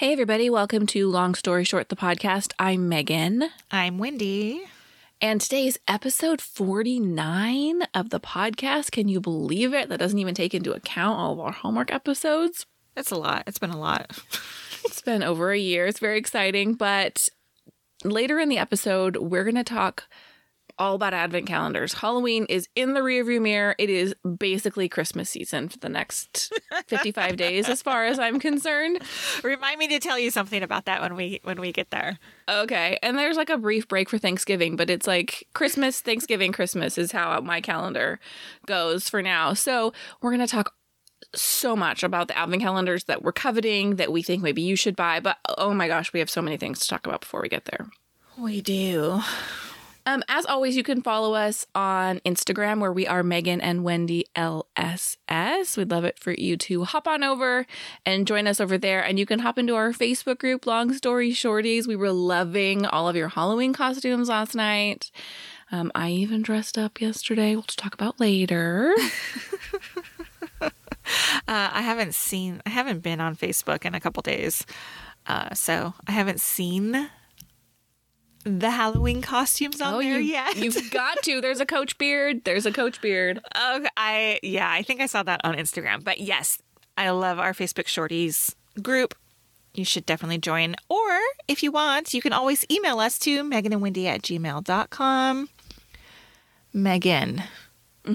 Hey, everybody, welcome to Long Story Short, the podcast. I'm Megan, I'm Wendy. and today's episode 49 of the podcast. Can you believe it? That doesn't even take into account all of our homework episodes. It's a lot. It's been a lot. It's been over a year. It's very exciting. But later in the episode, we're going to talk all about advent calendars. Halloween is in the rearview mirror. It is basically Christmas season for the next 55 days, as far as I'm concerned. Remind me to tell you something about that when we when we get there. Okay. And there's like a brief break for Thanksgiving, but it's like Christmas, Thanksgiving, Christmas is how my calendar goes for now. So we're going to talk so much about the advent calendars that we're coveting that we think maybe you should buy. But oh my gosh, we have so many things to talk about before we get there. We do. Um, as always, you can follow us on Instagram where we are Megan and Wendy LSS. We'd love it for you to hop on over and join us over there. And you can hop into our Facebook group, Long Story Shorties. We were loving all of your Halloween costumes last night. Um, I even dressed up yesterday. We'll talk about later. Uh, I haven't seen. I haven't been on Facebook in a couple days, uh, so I haven't seen the Halloween costumes on there Oh, you, yet. you've got to. There's a Coach Beard. There's a Coach Beard. Okay, I yeah, I think I saw that on Instagram. But yes, I love our Facebook Shorties group. You should definitely join. Or if you want, you can always email us to Megan and Wendy at gmail.com. Megan.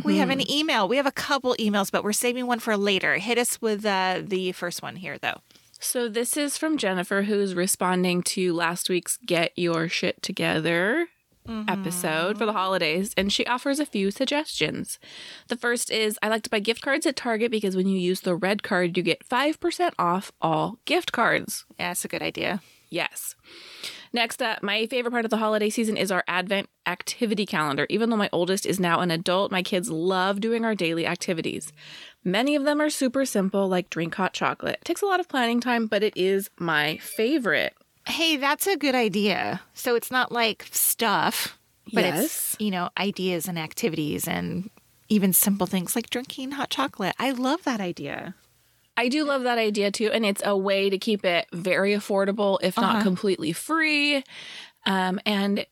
We have an email. We have a couple emails, but we're saving one for later. Hit us with uh, the first one here, though. So this is from Jennifer, who's responding to last week's "Get Your Shit Together" mm-hmm. episode for the holidays, and she offers a few suggestions. The first is I like to buy gift cards at Target because when you use the red card, you get five percent off all gift cards. Yeah, that's a good idea. Yes. Next up, my favorite part of the holiday season is our Advent activity calendar. Even though my oldest is now an adult, my kids love doing our daily activities. Many of them are super simple, like drink hot chocolate. It takes a lot of planning time, but it is my favorite. Hey, that's a good idea. So it's not like stuff, but Yes. it's, you know, ideas and activities and even simple things like drinking hot chocolate. I love that idea. I do love that idea too, and it's a way to keep it very affordable, if not Uh-huh. completely free. Um, and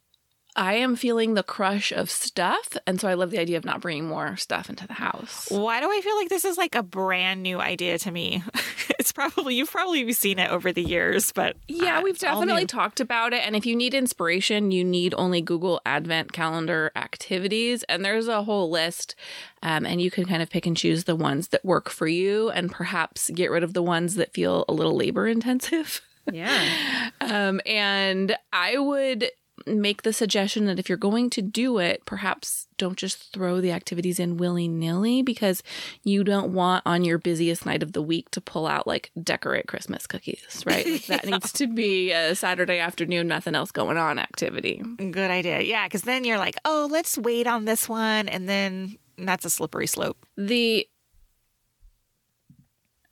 I am feeling the crush of stuff, and so I love the idea of not bringing more stuff into the house. Why do I feel like this is like a brand new idea to me? it's probably you've probably seen it over the years, but Yeah, uh, we've definitely talked about it. And if you need inspiration, you need only Google Advent Calendar activities, and there's a whole list. Um, and you can kind of pick and choose the ones that work for you, and perhaps get rid of the ones that feel a little labor intensive. yeah. Um, and I would make the suggestion that if you're going to do it, perhaps don't just throw the activities in willy nilly because you don't want on your busiest night of the week to pull out like decorate Christmas cookies, right? Like that needs to be a Saturday afternoon, nothing else going on activity. Good idea. Yeah, because then you're like, oh, let's wait on this one, and then that's a slippery slope. The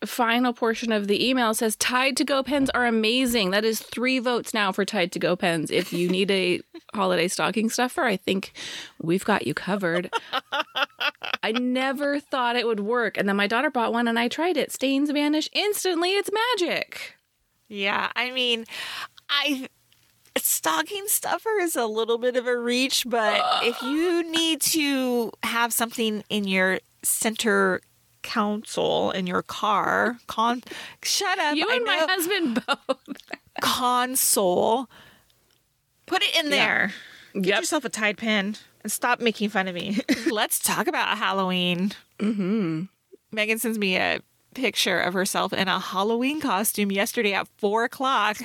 final portion of the email says Tide to Go pens are amazing. That is three votes now for Tide to Go pens. If you need a holiday stocking stuffer, I think we've got you covered. I never thought it would work. And then my daughter bought one and I tried it. Stains vanish instantly. It's magic. Yeah, I mean, I stocking stuffer is a little bit of a reach, but if you need to have something in your center console in your car, con shut up. You and my husband both. console, put it in Yeah. there. Get Yep. yourself a Tide pen and stop making fun of me. Let's talk about Halloween. Mm-hmm. Megan sends me a picture of herself in a Halloween costume yesterday at four o'clock.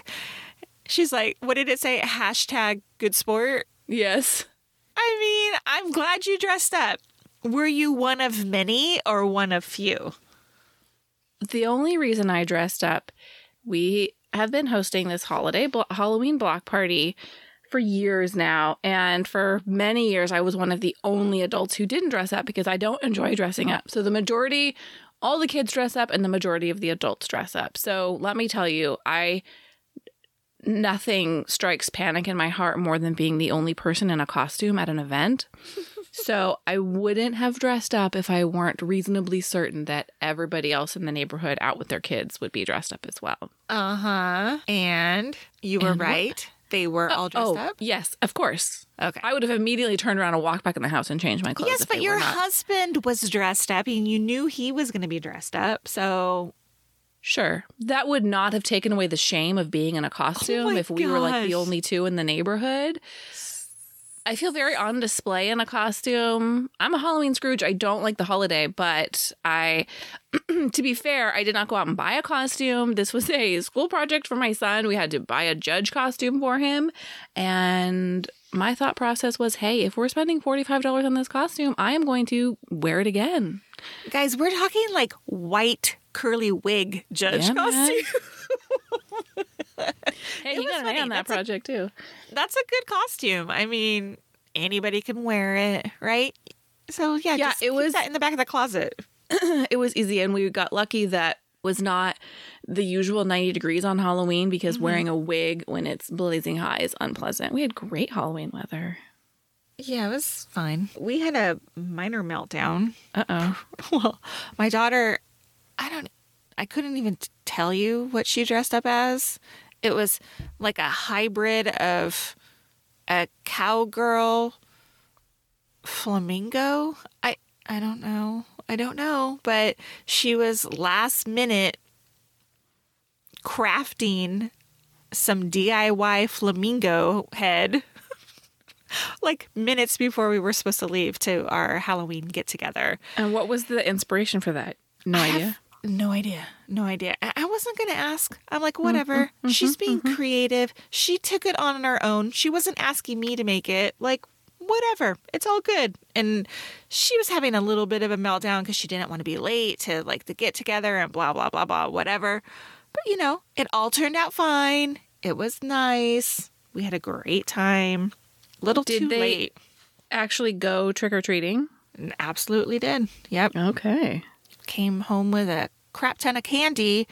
She's like, what did it say? Hashtag good sport. Yes. I mean, I'm glad you dressed up. Were you one of many or one of few? the only reason I dressed up, we have been hosting this holiday blo- Halloween block party for years now. And for many years, I was one of the only adults who didn't dress up because I don't enjoy dressing up. So the majority, all the kids dress up and the majority of the adults dress up. So let me tell you, I. Nothing strikes panic in my heart more than being the only person in a costume at an event. So I wouldn't have dressed up if I weren't reasonably certain that everybody else in the neighborhood out with their kids would be dressed up as well. Uh huh. And you were And what? right. They were all dressed oh, up. yes, of course. Okay. I would have immediately turned around and walked back in the house and changed my clothes. yes, but your husband was dressed up and you knew he was going to be dressed up. So Sure. That would not have taken away the shame of being in a costume Oh if we were like the only two in the neighborhood. I feel very on display in a costume. I'm a Halloween Scrooge. I don't like the holiday, but I, to be fair, I did not go out and buy a costume. This was a school project for my son. We had to buy a judge costume for him. And my thought process was hey, if we're spending $45 on this costume, I am going to wear it again. Guys, we're talking like white curly wig judge Yeah, costume. Hey, It you was got an funny. eye on that That's a- project too. That's a good costume. I mean, anybody can wear it, right? So yeah, Yeah, just it was- that in the back of the closet. it was easy and we got lucky that was not the usual 90 degrees on Halloween because mm-hmm. wearing a wig when it's blazing hot is unpleasant. We had great Halloween weather. Yeah, it was fine. We had a minor meltdown. Uh-oh. Well, my daughter, I don't, I couldn't even tell you what she dressed up as. It was like a hybrid of a cowgirl flamingo. I, I don't know. I don't know. But she was last minute crafting some DIY flamingo head. like minutes before we were supposed to leave to our Halloween get together. And what was the inspiration for that? No I have idea. No idea. No idea. I I wasn't going to ask. I'm like, mm-hmm, whatever. Mm-hmm, She's being mm-hmm. creative. She took it on her own. She wasn't asking me to make it. Like, whatever. It's all good. And she was having a little bit of a meltdown because she didn't want to be late to like the get together and blah, blah, blah, blah, whatever. But, you know, it all turned out fine. It was nice. We had a great time. Little Did too they- late. Actually go trick-or-treating? Absolutely did. Yep. Okay. came home with a crap ton of candy.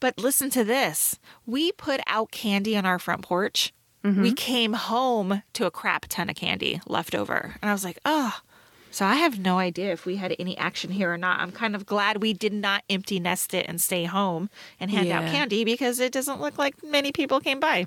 But listen to this we put out candy on our front porch. Mm-hmm. We came home to a crap ton of candy left over. And I was like, oh. So I have no idea if we had any action here or not. I'm kind of glad we did not empty nest it and stay home and hand out candy because it doesn't look like many people came by.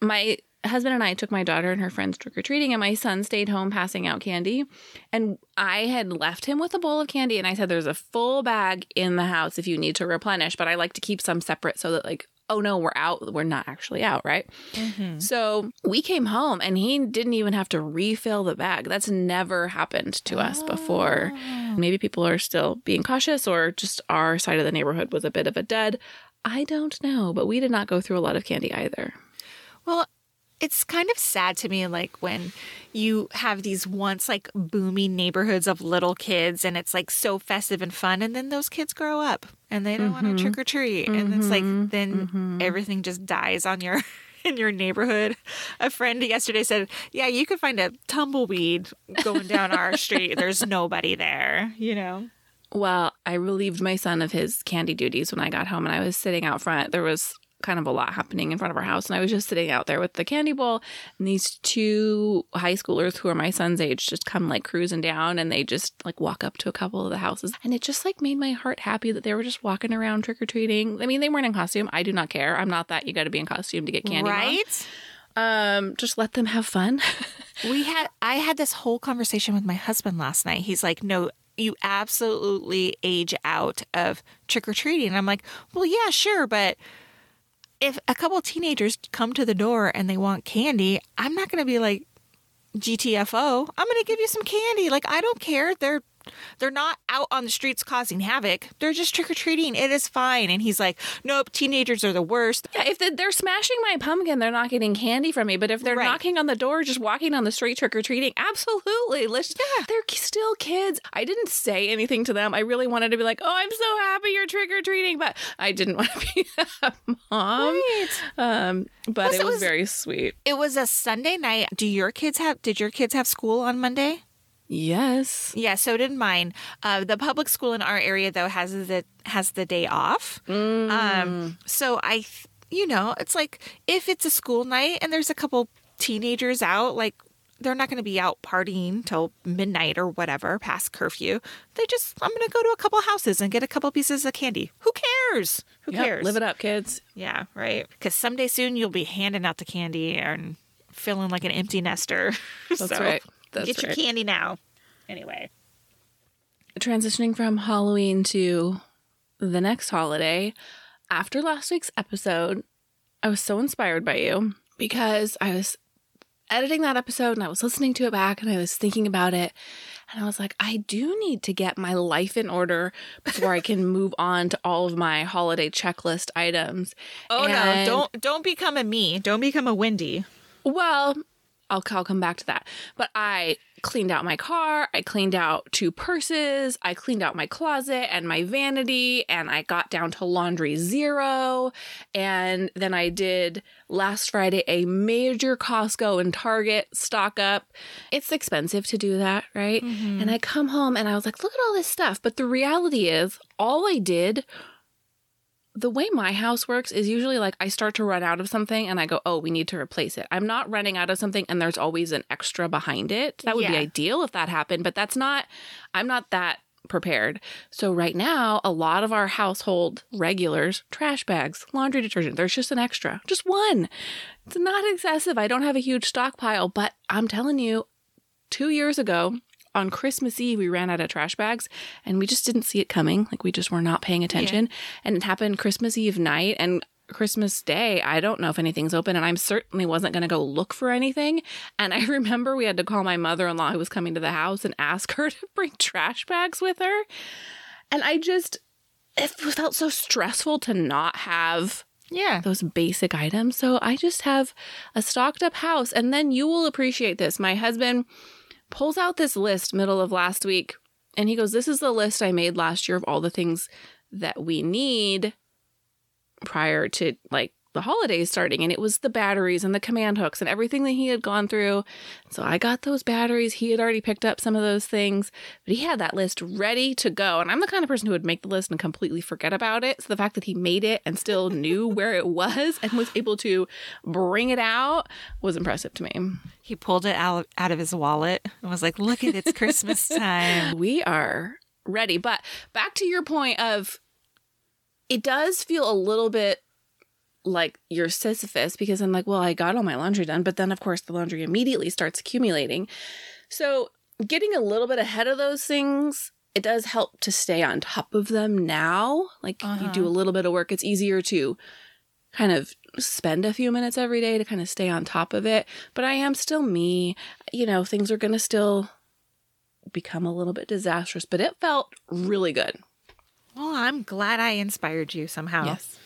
my husband and I took my daughter and her friends trick or treating, and my son stayed home passing out candy. And I had left him with a bowl of candy, and I said, There's a full bag in the house if you need to replenish, but I like to keep some separate so that, like, oh no, we're out. We're not actually out, right? Mm-hmm. So we came home, and he didn't even have to refill the bag. That's never happened to us before. Ah. Maybe people are still being cautious, or just our side of the neighborhood was a bit of a dud. I don't know, but we did not go through a lot of candy either. Well, it's kind of sad to me, like when you have these once like booming neighborhoods of little kids and it's like so festive and fun, and then those kids grow up and they don't want to mm-hmm. trick or treat, and it's like mm-hmm. then mm-hmm. everything just dies on your. In your neighborhood, a friend yesterday said, "Yeah, you could find a tumbleweed going down our street. There's nobody there, you know." Well, I relieved my son of his candy duties when I got home and I was sitting out front. There was kind of a lot happening in front of our house and I was just sitting out there with the candy bowl and these two high schoolers who are my son's age just come like cruising down and they just like walk up to a couple of the houses and it just like made my heart happy that they were just walking around trick or treating. I mean, they weren't in costume. I do not care. I'm not that you got to be in costume to get candy. Mom. right? Um just let them have fun. We had I had this whole conversation with my husband last night. He's like, "No, you absolutely age out of trick or treating." And I'm like, "Well, yeah, sure, but if a couple teenagers come to the door and they want candy, I'm not going to be like GTFO. I'm going to give you some candy. Like I don't care. They're they're not out on the streets causing havoc. They're just trick or treating. It is fine." And he's like, "Nope, teenagers are the worst." Yeah, if they- they're smashing my pumpkin, they're not getting candy from me. But if they're Right. knocking on the door, just walking on the street trick or treating, absolutely. Let's. They're still kids. I didn't say anything to them. I really wanted to be like, "Oh, I'm so happy you're trick or treating," but I didn't want to be that mom. Right. Um, but Plus, it it was, was- very sweet. It was a Sunday night. Do your kids have did your kids have school on Monday? Yes. Yeah, so did mine. Uh, the public school in our area though has the has the day off. Um, so I, th- you know, it's like if it's a school night and there's a couple teenagers out, like they're not going to be out partying till midnight or whatever past curfew. They just, I'm going to go to a couple houses and get a couple pieces of candy. Who cares? Who Yep, cares? Live it up, kids. Yeah, right. Because someday soon you'll be handing out the candy and feeling like an empty nester. That's right. That's get right. your candy now. Anyway. transitioning from Halloween to the next holiday, after last week's episode, I was so inspired by you because I was editing that episode and I was listening to it back and I was thinking about it. And I was like, I do need to get my life in order before I can move on to all of my holiday checklist items. Oh And- no! Don't don't become a me. Don't become a Wendy. Well, I'll, I'll come back to that. But I cleaned out my car. I cleaned out two purses. I cleaned out my closet and my vanity. And I got down to laundry zero. And then I did last Friday a major Costco and Target stock up. It's expensive to do that, right? Mm-hmm. And I come home and I was like, look at all this stuff. But the reality is, all I did the way my house works is usually like I start to run out of something and I go, oh, we need to replace it. I'm not running out of something and there's always an extra behind it. That would be ideal if that happened, but that's not, I'm not that prepared. So right now, a lot of our household regulars, trash bags, laundry detergent, there's just an extra, just one. It's not excessive. I don't have a huge stockpile, but I'm telling you, two years ago, on Christmas Eve, we ran out of trash bags and we just didn't see it coming. Like we just were not paying attention. And it happened Christmas Eve night and Christmas Day. I don't know if anything's open and I certainly wasn't going to go look for anything. And I remember we had to call my mother in law who was coming to the house and ask her to bring trash bags with her. And I just, it felt so stressful to not have Yeah. those basic items. So I just have a stocked up house. And then you will appreciate this. My husband pulls out this list middle of last week and he goes, This is the list I made last year of all the things that we need prior to like the holidays starting. And it was the batteries and the command hooks and everything that he had gone through. So I got those batteries. He had already picked up some of those things, but he had that list ready to go. And I'm the kind of person who would make the list and completely forget about it. So the fact that he made it and still knew where it was and was able to bring it out was impressive to me. He pulled it out out of his wallet and was like, "Look at it's Christmas time." We are ready. But back to your point of it does feel a little bit like you're Sisyphus because I'm like, well, I got all my laundry done, but then of course the laundry immediately starts accumulating. So getting a little bit ahead of those things, it does help to stay on top of them now. Like you Uh-huh. do a little bit of work, it's easier to kind of spend a few minutes every day to kind of stay on top of it. But I am still me. You know, things are going to still become a little bit disastrous, but it felt really good. Well, I'm glad I inspired you somehow. Yes.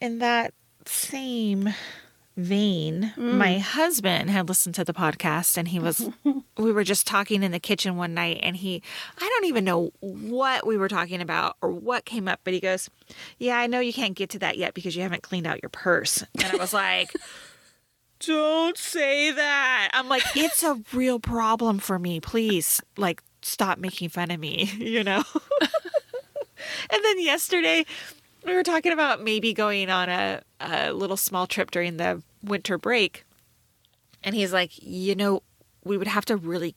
In that same vein, mm. my husband had listened to the podcast and he was, we were just talking in the kitchen one night and he, I don't even know what we were talking about or what came up, but he goes, Yeah, I know you can't get to that yet because you haven't cleaned out your purse. And I was like, Don't say that. I'm like, It's a real problem for me. Please, like, stop making fun of me, you know? And then yesterday, we were talking about maybe going on a, a little small trip during the winter break. And he's like, you know, we would have to really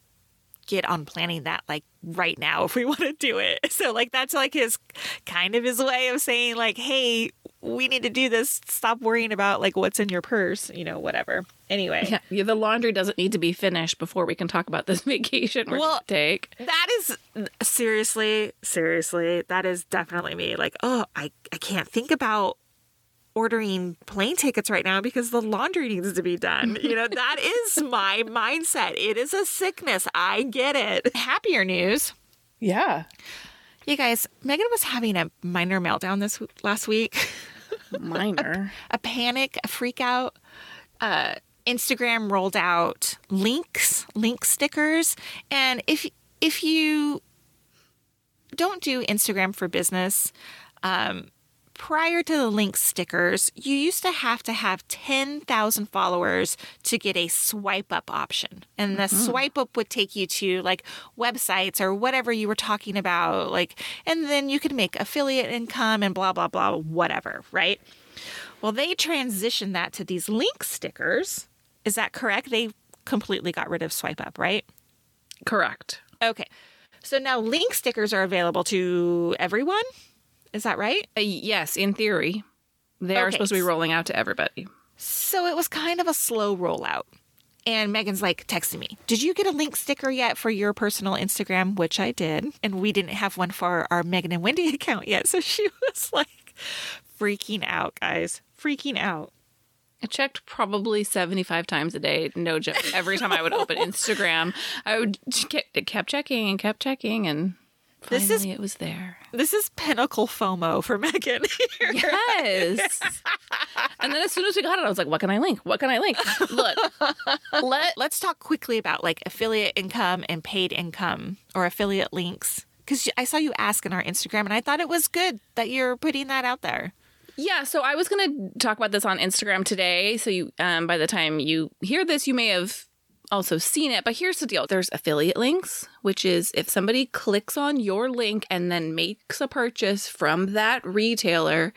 get on planning that like right now if we want to do it. So like that's like his kind of his way of saying like, hey, we need to do this. Stop worrying about like what's in your purse, you know, whatever. Anyway. Yeah, yeah, the laundry doesn't need to be finished before we can talk about this vacation we're Well- take. That is seriously, seriously, that is definitely me. Like, oh, I, I can't think about ordering plane tickets right now because the laundry needs to be done. You know, that is my mindset. It is a sickness. I get it. Happier news. Yeah. You guys, Megan was having a minor meltdown this last week. Minor. a panic, a freak out. Uh, Instagram rolled out links, link stickers, and if if you don't do Instagram for business, um, prior to the link stickers, you used to have to have 10,000 followers to get a swipe up option. And the mm-hmm. swipe up would take you to like websites or whatever you were talking about. Like, and then you could make affiliate income and blah, blah, blah, whatever, right? Well, they transitioned that to these link stickers. Is that correct? They completely got rid of swipe up, right? Correct. Okay. So now link stickers are available to everyone. Is that right? Uh, yes, in theory, they are supposed to be rolling out to everybody. So it was kind of a slow rollout. And Megan's like texting me, Did you get a link sticker yet for your personal Instagram? Which I did. And we didn't have one for our Megan and Wendy account yet. So she was like freaking out, guys. Freaking out. I checked probably 75 times a day, no joke. Every time I would open Instagram, I would kept checking and kept checking and finally This is- it was there. This is pinnacle FOMO for Megan. here. Yes. and then as soon as we got it, I was like, what can I link? What can I link? Look, let Let's talk quickly about like affiliate income and paid income or affiliate links. Because I saw you ask in our Instagram and I thought it was good that you're putting that out there. Yeah, so I was going to talk about this on Instagram today. So you, um, by the time you hear this, you may have also seen it. But here's the deal: there's affiliate links, which is if somebody clicks on your link and then makes a purchase from that retailer,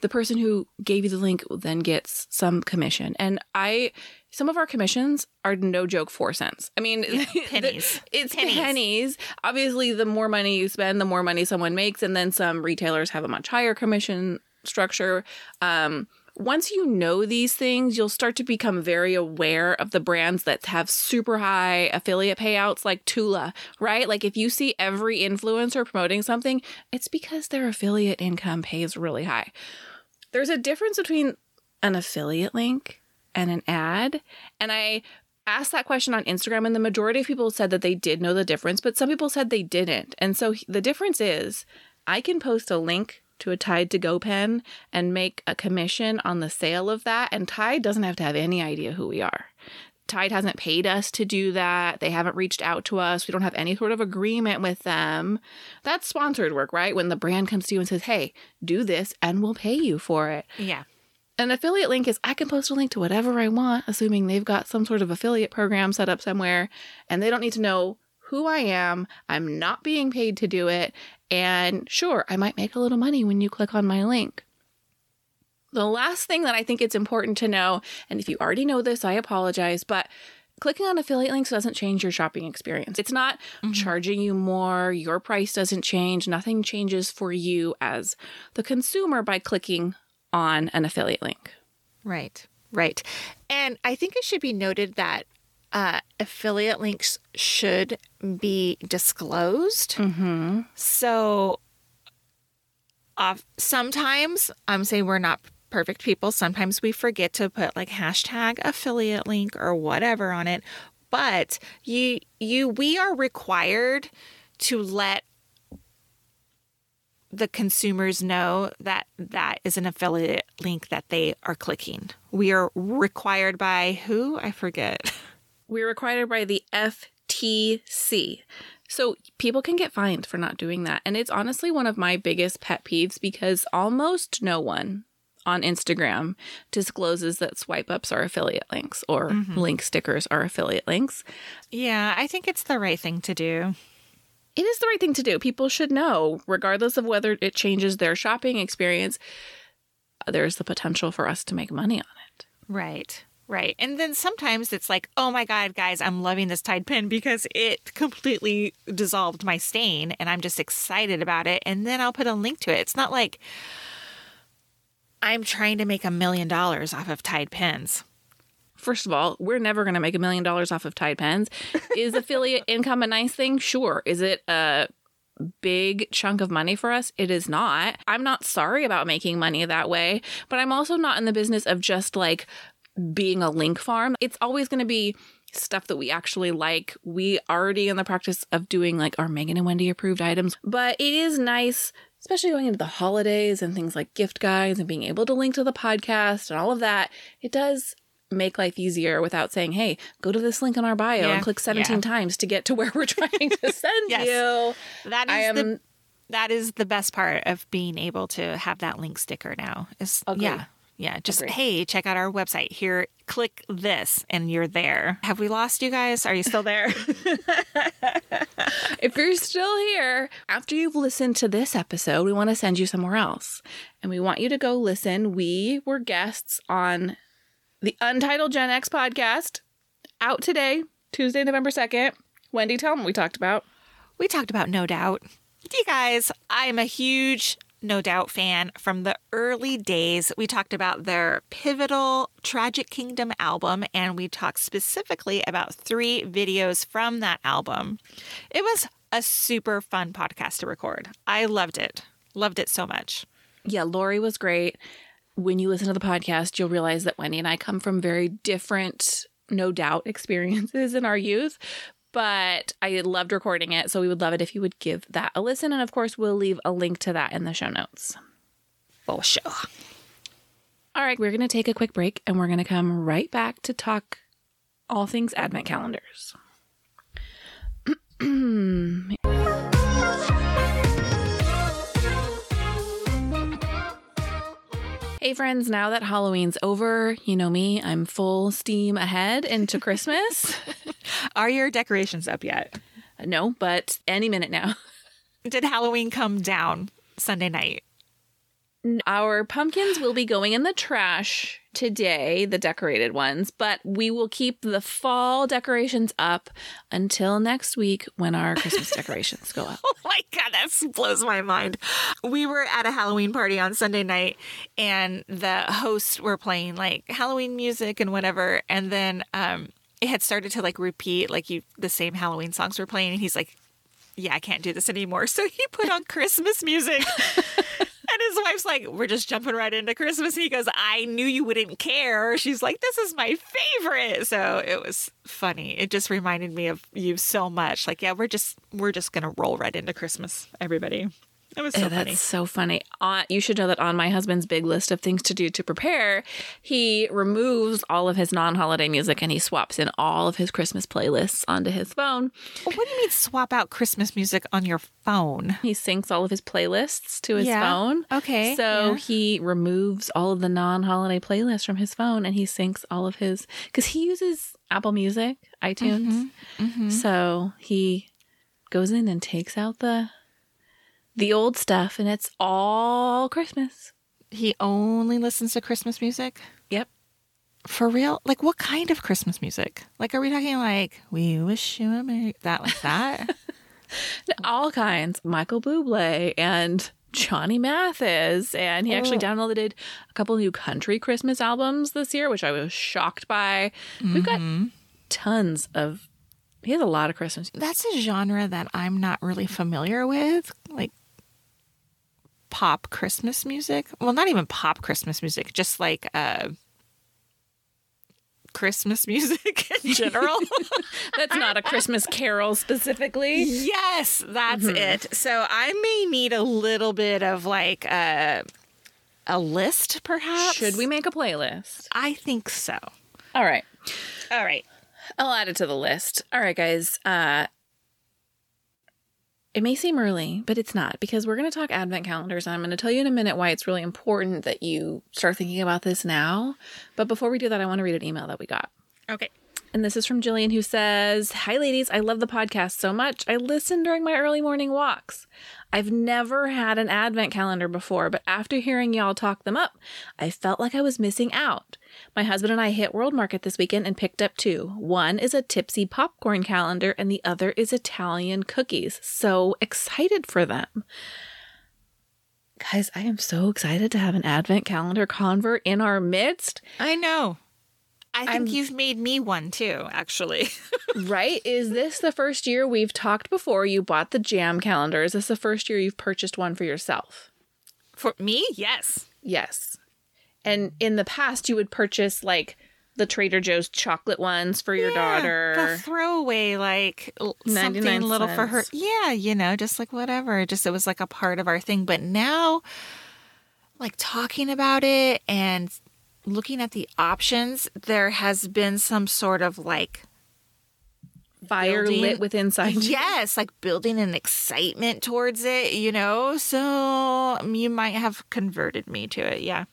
the person who gave you the link then gets some commission. And I, some of our commissions are no joke four cents. I mean, pennies. it's Pennies. pennies. Obviously, the more money you spend, the more money someone makes, and then some retailers have a much higher commission structure. Um, once you know these things, you'll start to become very aware of the brands that have super high affiliate payouts, like Tula, right? Like if you see every influencer promoting something, it's because their affiliate income pays really high. There's a difference between an affiliate link and an ad, and I asked that question on Instagram, and the majority of people said that they did know the difference, but some people said they didn't. And so the difference is I can post a link to a Tide to Go pen and make a commission on the sale of that, and Tide doesn't have to have any idea who we are. Tide hasn't paid us to do that. They haven't reached out to us. We don't have any sort of agreement with them. That's sponsored work, right? When the brand comes to you and says, hey, do this and we'll pay you for it. Yeah. An affiliate link is I can post a link to whatever I want, assuming they've got some sort of affiliate program set up somewhere, and they don't need to know who I am. I'm not being paid to do it. And sure, I might make a little money when you click on my link. The last thing that I think it's important to know, and if you already know this, I apologize, but clicking on affiliate links doesn't change your shopping experience. It's not mm-hmm. charging you more, your price doesn't change, nothing changes for you as the consumer by clicking on an affiliate link. Right, right. And I think it should be noted that uh, affiliate links should be disclosed. Mm-hmm. So, uh, sometimes I'm saying we're not perfect people. Sometimes we forget to put like hashtag affiliate link or whatever on it. But you, you, we are required to let the consumers know that that is an affiliate link that they are clicking. We are required by who? I forget. We're required by the FTC. So people can get fined for not doing that. And it's honestly one of my biggest pet peeves because almost no one on Instagram discloses that swipe ups are affiliate links or mm-hmm. link stickers are affiliate links. Yeah, I think it's the right thing to do. It is the right thing to do. People should know, regardless of whether it changes their shopping experience, there's the potential for us to make money on it. Right. Right. And then sometimes it's like, oh my God, guys, I'm loving this Tide pen because it completely dissolved my stain and I'm just excited about it. And then I'll put a link to it. It's not like I'm trying to make a million dollars off of Tide pens. First of all, we're never going to make a million dollars off of Tide pens. Is affiliate income a nice thing? Sure. Is it a big chunk of money for us? It is not. I'm not sorry about making money that way, but I'm also not in the business of just like being a link farm. It's always going to be stuff that we actually like. We already in the practice of doing like our Megan and Wendy approved items, but it is nice especially going into the holidays and things like gift guides and being able to link to the podcast and all of that. It does make life easier without saying, hey, go to this link in our bio Yeah, and click 17 yeah. times to get to where we're trying to send Yes. you. That is I am the that is the best part of being able to have that link sticker now. Is Agree. yeah. Yeah, just Agree. hey, check out our website. Here, click this and you're there. Have we lost you guys? Are you still there? if you're still here, after you've listened to this episode, we want to send you somewhere else. And we want you to go listen. We were guests on the Untitled Gen X podcast out today, Tuesday, November 2nd. Wendy, tell them what we talked about. We talked about No Doubt. You guys, I'm a huge No Doubt fan from the early days. We talked about their pivotal Tragic Kingdom album, and we talked specifically about three videos from that album. It was a super fun podcast to record. I loved it. Loved it so much. Yeah, Lori was great. When you listen to the podcast, you'll realize that Wendy and I come from very different, no doubt, experiences in our youth. But I loved recording it. So we would love it if you would give that a listen. And of course, we'll leave a link to that in the show notes. For sure. All right, we're going to take a quick break and we're going to come right back to talk all things Advent calendars. Hey, friends, now that Halloween's over, you know me, I'm full steam ahead into Christmas. Are your decorations up yet? no, but any minute now. Did Halloween come down Sunday night? Our pumpkins will be going in the trash today, the decorated ones, but we will keep the fall decorations up until next week when our Christmas decorations go up. Oh my god, that blows my mind. We were at a Halloween party on Sunday night and the hosts were playing like Halloween music and whatever and then um it had started to like repeat like you the same Halloween songs were playing and he's like yeah, I can't do this anymore. So he put on Christmas music. Wife's like, We're just jumping right into Christmas. And he goes, I knew you wouldn't care. She's like, This is my favorite. So it was funny. It just reminded me of you so much. Like, yeah, we're just we're just gonna roll right into Christmas, everybody. It was so Yeah, funny. that's so funny. Uh, you should know that on my husband's big list of things to do to prepare, he removes all of his non holiday music and he swaps in all of his Christmas playlists onto his phone. What do you mean swap out Christmas music on your phone? He syncs all of his playlists to his Yeah. phone. Okay. So yeah. he removes all of the non holiday playlists from his phone and he syncs all of his, because he uses Apple Music, iTunes. Mhm. So he goes in and takes out the the old stuff and it's all Christmas. He only listens to Christmas music? Yep. For real? Like what kind of Christmas music? Like are we talking like we wish you a merry that like that? all kinds. Michael Bublé and Johnny Mathis, and he actually downloaded a couple new country Christmas albums this year, which I was shocked by. We've got Mhm. tons of. He has a lot of Christmas. That's a genre that I'm not really familiar with. Like pop Christmas music. Well, not even pop Christmas music, just like uh Christmas music in general. That's not a Christmas carol specifically. yes, that's Mhm. it. So I may need a little bit of like a a list perhaps. Should we make a playlist? I think so. All right. All right. I'll add it to the list. All right, guys. Uh it may seem early, but it's not because we're going to talk advent calendars. And I'm going to tell you in a minute why it's really important that you start thinking about this now. But before we do that, I want to read an email that we got. Okay. And this is from Jillian who says, Hi, ladies. I love the podcast so much. I listen during my early morning walks. I've never had an advent calendar before, but after hearing y'all talk them up, I felt like I was missing out. My husband and I hit World Market this weekend and picked up two. One is a tipsy popcorn calendar, and the other is Italian cookies. So excited for them. Guys, I am so excited to have an advent calendar convert in our midst. I know. I think I'm- you've made me one too, actually. right? Is this the first year we've talked before you bought the jam calendar? Is this the first year you've purchased one for yourself? For me, yes. Yes. And in the past, you would purchase like the Trader Joe's chocolate ones for your Yeah, daughter. The throwaway, like something 99 little for her. Yeah, you know, just like whatever. Just it was like a part of our thing. But now, like talking about it and looking at the options, there has been some sort of like Fire building- lit with inside. yes, like building an excitement towards it, you know. So you might have converted me to it. Yeah.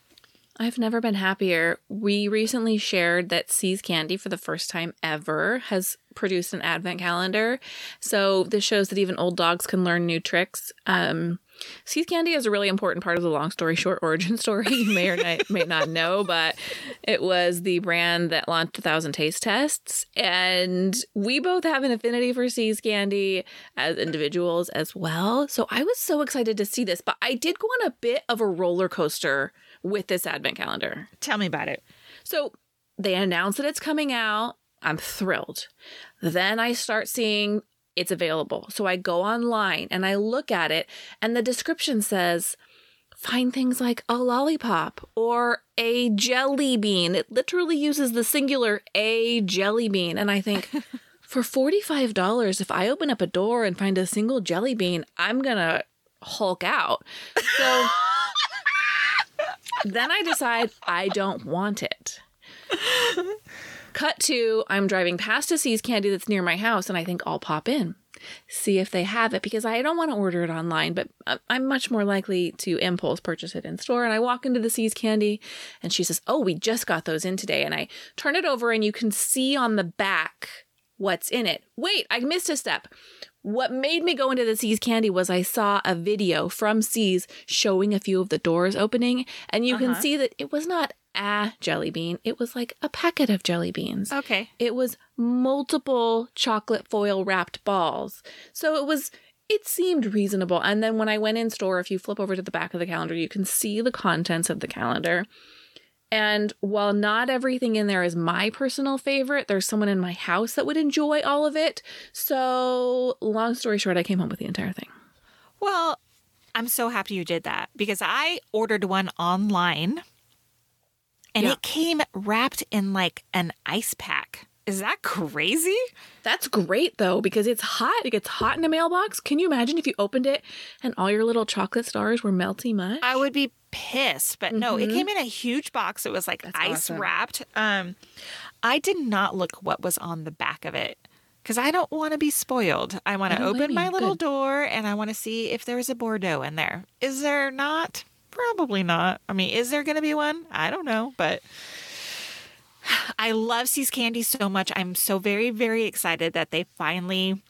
I've never been happier. We recently shared that See's Candy for the first time ever has produced an advent calendar. So this shows that even old dogs can learn new tricks. Um, See's Candy is a really important part of the long story short origin story. You may or not, may not know, but it was the brand that launched a thousand taste tests. And we both have an affinity for See's Candy as individuals as well. So I was so excited to see this, but I did go on a bit of a roller coaster with this advent calendar. Tell me about it. So they announce that it's coming out. I'm thrilled. Then I start seeing it's available. So I go online and I look at it, and the description says, find things like a lollipop or a jelly bean. It literally uses the singular a jelly bean. And I think, for $45, if I open up a door and find a single jelly bean, I'm going to hulk out. So then I decide I don't want it. Cut to I'm driving past a See's Candy that's near my house, and I think I'll pop in, see if they have it because I don't want to order it online, but I'm much more likely to impulse purchase it in store. And I walk into the See's Candy, and she says, "Oh, we just got those in today." And I turn it over, and you can see on the back what's in it. Wait, I missed a step. What made me go into the See's Candy was I saw a video from See's showing a few of the doors opening, and you uh-huh. can see that it was not a jelly bean. It was like a packet of jelly beans. Okay. It was multiple chocolate foil wrapped balls. So it was it seemed reasonable. And then when I went in store, if you flip over to the back of the calendar, you can see the contents of the calendar. And while not everything in there is my personal favorite, there's someone in my house that would enjoy all of it. So, long story short, I came home with the entire thing. Well, I'm so happy you did that because I ordered one online and yeah. it came wrapped in like an ice pack. Is that crazy? That's great though, because it's hot. It gets hot in a mailbox. Can you imagine if you opened it and all your little chocolate stars were melty much? I would be pissed. But mm-hmm. no, it mm-hmm. came in a huge box. It was like That's ice awesome. wrapped. Um, I did not look what was on the back of it because I don't want to be spoiled. I want to open my little Good. door and I want to see if there's a Bordeaux in there. Is there not? Probably not. I mean, is there going to be one? I don't know, but I love See's Candy so much. I'm so very, very excited that they finally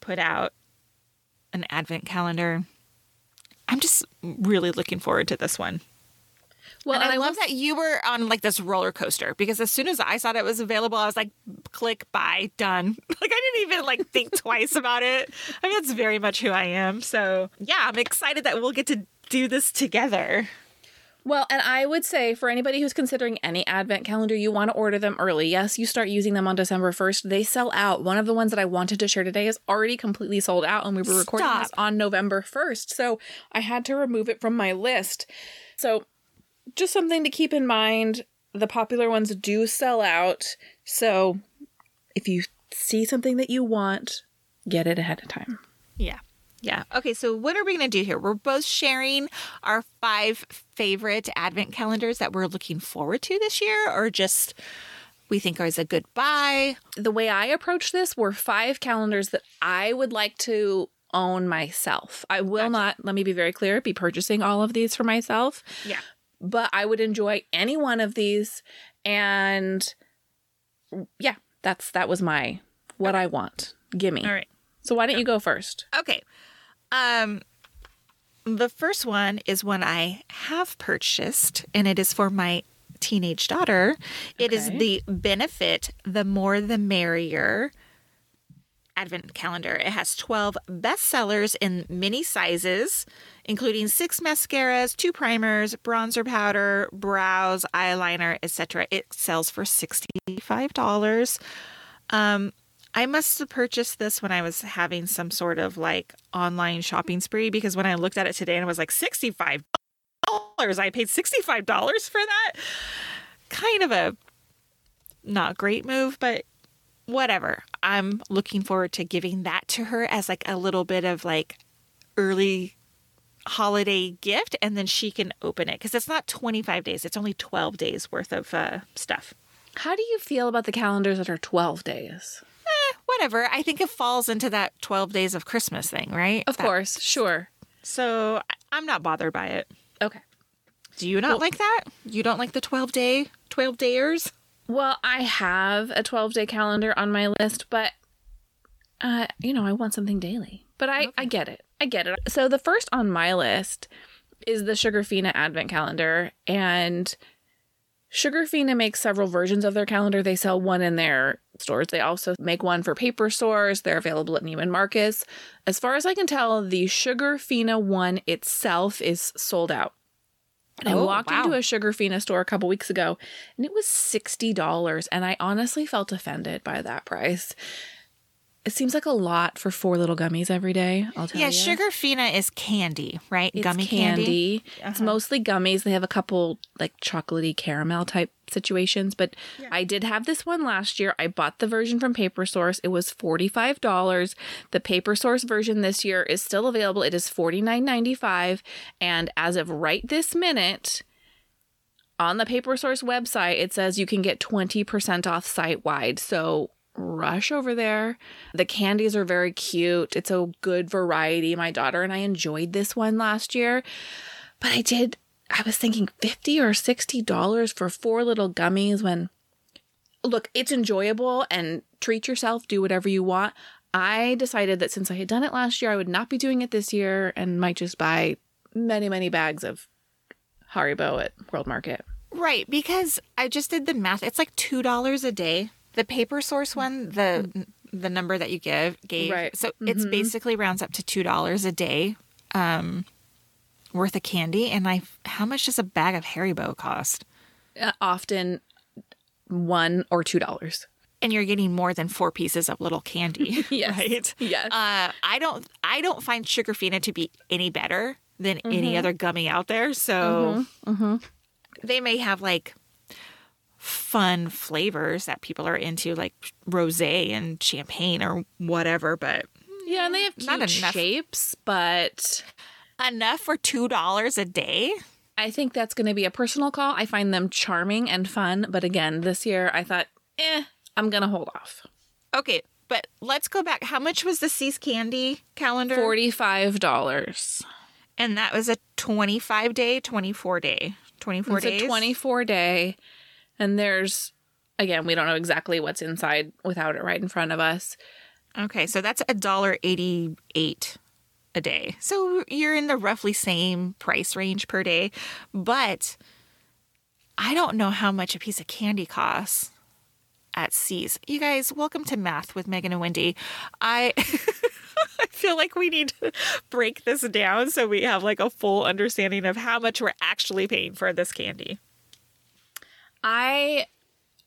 put out an advent calendar. I'm just really looking forward to this one. Well, and I, I love that you were on like this roller coaster because as soon as I saw that it was available, I was like, click, buy, done. Like I didn't even like think twice about it. I mean, that's very much who I am. So yeah, I'm excited that we'll get to do this together. Well, and I would say for anybody who's considering any advent calendar, you want to order them early. Yes, you start using them on December 1st. They sell out. One of the ones that I wanted to share today is already completely sold out, and we were recording Stop. this on November 1st. So I had to remove it from my list. So just something to keep in mind. The popular ones do sell out. So if you see something that you want, get it ahead of time. Yeah. Yeah. Okay. So, what are we going to do here? We're both sharing our five favorite advent calendars that we're looking forward to this year, or just we think is a good buy. The way I approach this were five calendars that I would like to own myself. I will gotcha. not, let me be very clear, be purchasing all of these for myself. Yeah. But I would enjoy any one of these. And yeah, that's that was my what okay. I want. Gimme. All right. So why don't you go first? Okay. Um, the first one is one I have purchased, and it is for my teenage daughter. Okay. It is the Benefit The More the Merrier Advent calendar. It has 12 bestsellers in many sizes, including six mascaras, two primers, bronzer powder, brows, eyeliner, etc. It sells for $65. Um, I must have purchased this when I was having some sort of like online shopping spree because when I looked at it today and it was like $65, I paid $65 for that. Kind of a not great move, but whatever. I'm looking forward to giving that to her as like a little bit of like early holiday gift and then she can open it because it's not 25 days, it's only 12 days worth of uh, stuff. How do you feel about the calendars that are 12 days? Whatever. I think it falls into that 12 days of Christmas thing, right? Of that, course, sure. So I'm not bothered by it. Okay. Do you not well, like that? You don't like the 12 day, 12 dayers? Well, I have a 12 day calendar on my list, but uh, you know, I want something daily. But I, I get it. I get it. So the first on my list is the Sugarfina Advent Calendar. And Sugarfina makes several versions of their calendar. They sell one in their stores. They also make one for paper stores. They're available at Neiman Marcus. As far as I can tell, the Sugarfina one itself is sold out. And I Oh, walked wow. into a Sugarfina store a couple weeks ago and it was $60. And I honestly felt offended by that price. It seems like a lot for four little gummies every day. I'll tell Yeah, you. sugar fina is candy, right? It's Gummy candy. It's uh-huh. mostly gummies. They have a couple like chocolatey caramel type situations, but I did have this one last year. I bought the version from Paper Source. It was $45. The Paper Source version this year is still available. It is $49.95 and as of right this minute, on the Paper Source website, it says you can get 20% off site wide. So rush over there. The candies are very cute. It's a good variety. My daughter and I enjoyed this one last year. But I did, I was thinking 50 or $60 for four little gummies when, look, it's enjoyable and treat yourself, do whatever you want. I decided that since I had done it last year, I would not be doing it this year and might just buy many, many bags of Haribo at World Market. Right, because I just did the math. It's like two dollars a day. The paper source one, the the number that you give gave, Right. so it's basically rounds up to two dollars a day, um, worth of candy. And I, how much does a bag of Haribo cost? Uh, often one or two dollars. And you're getting more than four pieces of little candy, Yes. right? Yes. Uh, I don't, I don't find sugarfina to be any better than any other gummy out there. So they may have like fun flavors that people are into, like rosé and champagne or whatever. But yeah, and they have Not cute enough. shapes, but enough for two dollars a day. I think that's going to be a personal call. I find them charming and fun, but again, this year I thought, eh, I'm going to hold off. Okay, but let's go back. How much was the See's Candy calendar? Forty-five dollars. and that was a twenty-five day, twenty-four day, twenty-four It's days. a twenty-four day, and there's again, we don't know exactly what's inside without it right in front of us. Okay, so that's a dollar eighty-eight a day. So you're in the roughly same price range per day, but I don't know how much a piece of candy costs at See's. You guys, welcome to Math with Megan and Wendy. I I feel like we need to break this down so we have like a full understanding of how much we're actually paying for this candy. I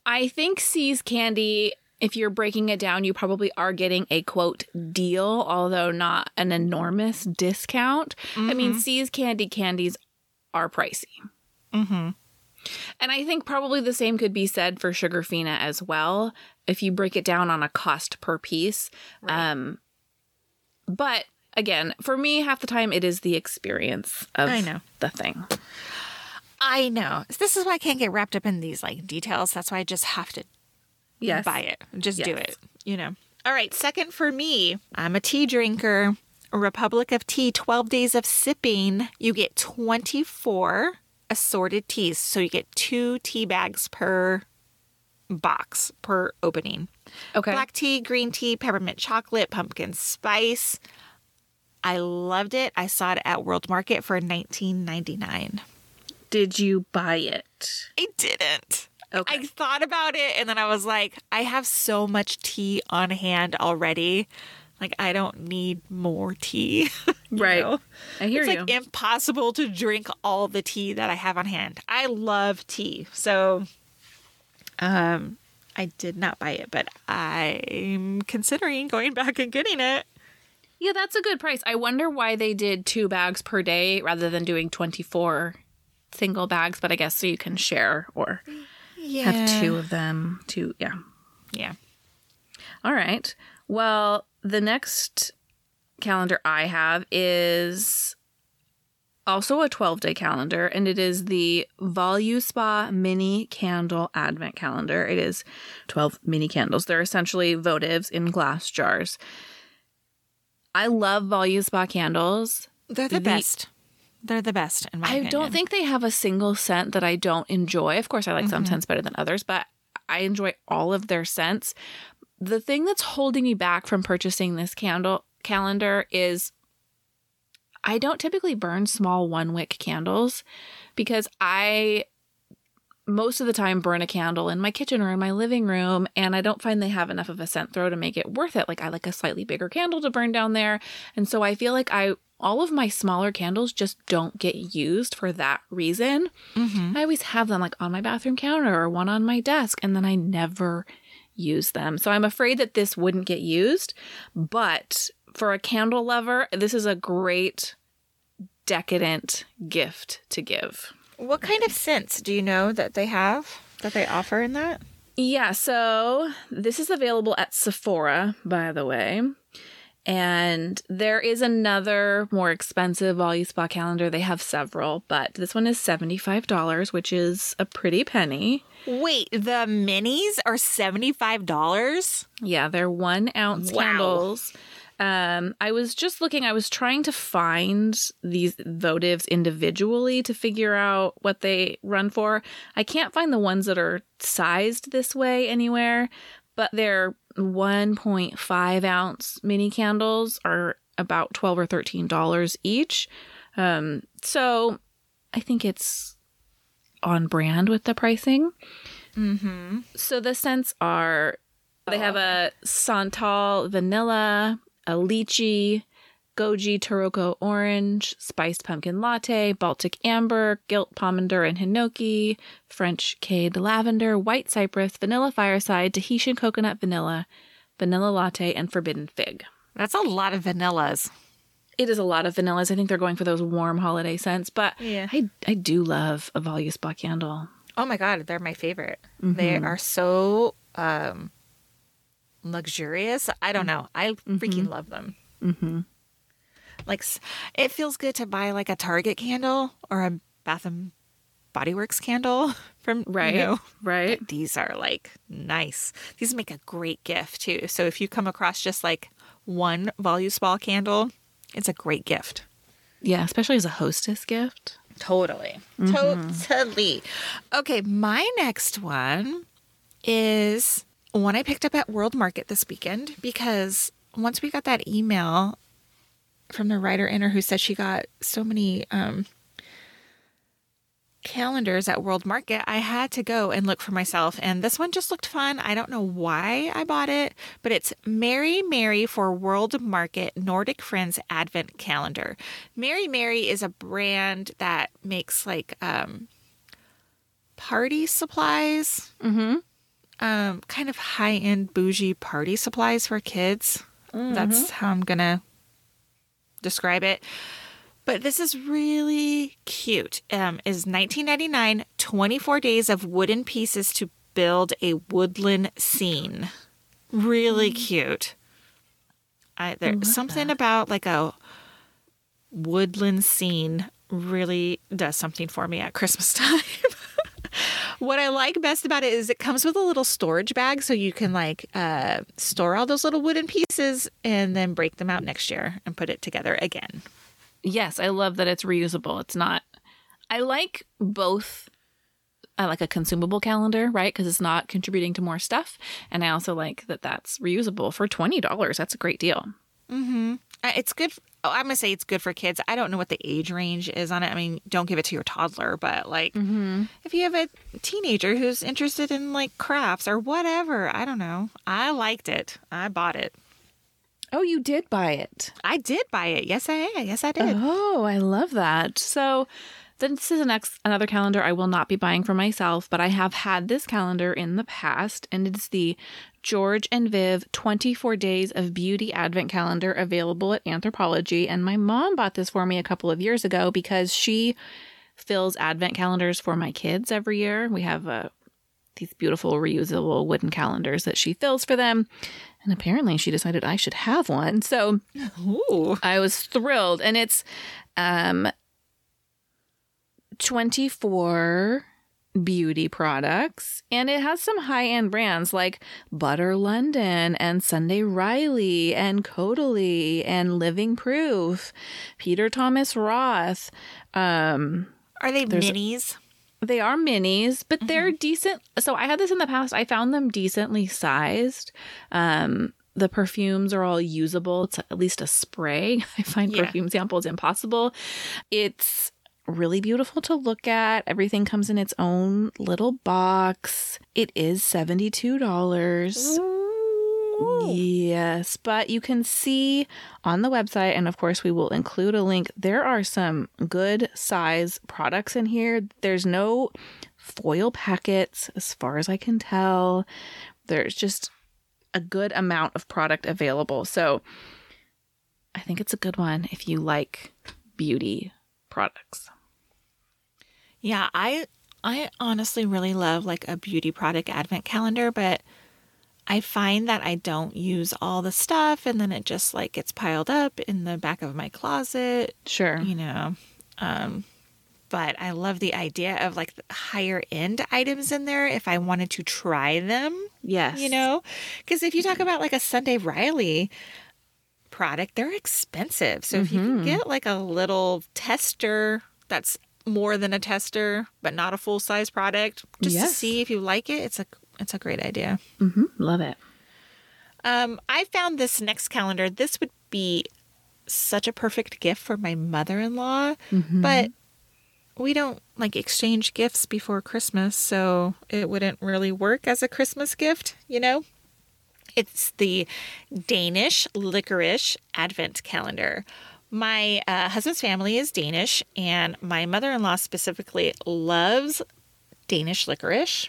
I think See's candy if you're breaking it down you probably are getting a quote deal although not an enormous discount. I mean See's candy candies are pricey. Mhm. And I think probably the same could be said for Sugarfina as well if you break it down on a cost per piece. Um but again, for me half the time it is the experience of I know. the thing. I know. This is why I can't get wrapped up in these like details. That's why I just have to Yes. buy it. Just do it. You know. All right. Second for me, I'm a tea drinker. Republic of Tea, 12 days of sipping. You get 24 assorted teas. So you get two tea bags per box, per opening. Okay. Black tea, green tea, peppermint chocolate, pumpkin spice. I loved it. I saw it at World Market for 19.99. Did you buy it? I didn't. Okay. I thought about it and then I was like, I have so much tea on hand already. Like I don't need more tea. Right. know? I hear it's you. It's like impossible to drink all the tea that I have on hand. I love tea. So um I did not buy it, but I'm considering going back and getting it. Yeah, that's a good price. I wonder why they did two bags per day rather than doing 24 single bags, but I guess so you can share or Yeah. have two of them. Two, yeah. Yeah. All right. Well, the next calendar I have is also a 12 day calendar, and it is the Voluspa Mini Candle Advent Calendar. It is 12 mini candles. They're essentially votives in glass jars. I love Voluspa candles. They're the, The- best. They're the best in my I opinion. don't think they have a single scent that I don't enjoy. Of course, I like some mm-hmm. scents better than others, but I enjoy all of their scents. the thing that's holding me back from purchasing this candle calendar is I don't typically burn small one wick candles because I most of the time burn a candle in my kitchen or in my living room and I don't find they have enough of a scent throw to make it worth it. Like I like a slightly bigger candle to burn down there. And so I feel like I all of my smaller candles just don't get used for that reason. Mm-hmm. I always have them like on my bathroom counter or one on my desk and then I never use them. So I'm afraid that this wouldn't get used, but for a candle lover, this is a great decadent gift to give. What kind of scents do you know that they have that they offer in that? Yeah, so this is available at Sephora, by the way. And there is another more expensive Voluspa calendar. They have several, but this one is $75, which is a pretty penny. Wait, the minis are $75? Yeah, they're one ounce Wow. candles. Um, I was just looking, I was trying to find these votives individually to figure out what they run for. I can't find the ones that are sized this way anywhere, but they're 1.5 ounce mini candles are about 12 or 13 dollars each. Um, so I think it's on brand with the pricing. Mm-hmm. So the scents are they have a Santal vanilla, a lychee, goji tarocco orange, spiced pumpkin latte, Baltic amber, gilt pomander and hinoki, French cade lavender, white cypress, vanilla fireside, Tahitian coconut vanilla, vanilla latte, and forbidden fig. That's a lot of vanillas. It is a lot of vanillas. I think they're going for those warm holiday scents, but Yeah. I I do love a Voluspa candle. Oh my god, they're my favorite. They are so um luxurious. I don't know. I freaking love them. Mm-hmm. Like it feels good to buy like a Target candle or a Bath and Body Works candle from you Right. know. Right. These are like nice. These make a great gift too. So if you come across just like one Voluspa candle, it's a great gift. Yeah, especially as a hostess gift. Totally. Mm-hmm. Totally. Okay, my next one is one I picked up at World Market this weekend because once we got that email from the writer inner who said she got so many um, calendars at World Market, I had to go and look for myself. And this one just looked fun. I don't know why I bought it, but it's Mary Mary for World Market Nordic Friends Advent Calendar. Mary Mary is a brand that makes like um, party supplies, Mm-hmm. um, kind of high end bougie party supplies for kids. That's how I'm gonna describe it. But this is really cute. Um, is 19.99, 24 days of wooden pieces to build a woodland scene. Really cute. I, there's something about like a woodland scene really does something for me at Christmas time. What I like best about it is it comes with a little storage bag so you can like uh, store all those little wooden pieces and then break them out next year and put it together again. Yes, I love that it's reusable. It's not. I like both. I like a consumable calendar, right? Because it's not contributing to more stuff, and I also like that that's reusable for twenty dollars. That's a great deal. Uh, It's good. Oh, I'm gonna say it's good for kids. I don't know what the age range is on it. I mean, don't give it to your toddler, but like Mm-hmm. if you have a teenager who's interested in like crafts or whatever, I don't know. I liked it. I bought it. Oh, you did buy it. I did buy it. Yes, I yes I did. Oh, I love that. So this is an ex- another calendar I will not be buying for myself, but I have had this calendar in the past, and it's the George and Viv 24 Days of Beauty Advent Calendar available at Anthropologie. And my mom bought this for me a couple of years ago because she fills Advent calendars for my kids every year. We have uh, these beautiful reusable wooden calendars that she fills for them. And apparently she decided I should have one. So Ooh. I was thrilled. And it's um 24 beauty products and it has some high-end brands like Butter London and Sunday Riley and Caudalie and Living Proof, Peter Thomas Roth. Um Are they minis? They are minis, but they're decent. So I had this in the past. I found them decently sized. Um, the perfumes are all usable. It's at least a spray. I find Yeah. perfume samples impossible. It's really beautiful to look at. Everything comes in its own little box. It is $72. Yes, but you can see on the website, and of course, we will include a link. There are some good size products in here. There's no foil packets, as far as I can tell. There's just a good amount of product available. So I think it's a good one if you like beauty products. Yeah, I I honestly really love like a beauty product advent calendar, but I find that I don't use all the stuff and then it just like gets piled up in the back of my closet, Sure. you know. Um but I love the idea of like higher end items in there if I wanted to try them, Yes. you know? Cuz if you talk about like a Sunday Riley product, they're expensive. So if you can get like a little tester that's more than a tester, but not a full size product, just Yes. to see if you like it, it's a it's a great idea. hmm Love it. Um, I found this next calendar. This would be such a perfect gift for my mother in law, but we don't like exchange gifts before Christmas, so it wouldn't really work as a Christmas gift, you know? It's the Danish licorice advent calendar. My uh, husband's family is Danish, and my mother in law specifically loves Danish licorice.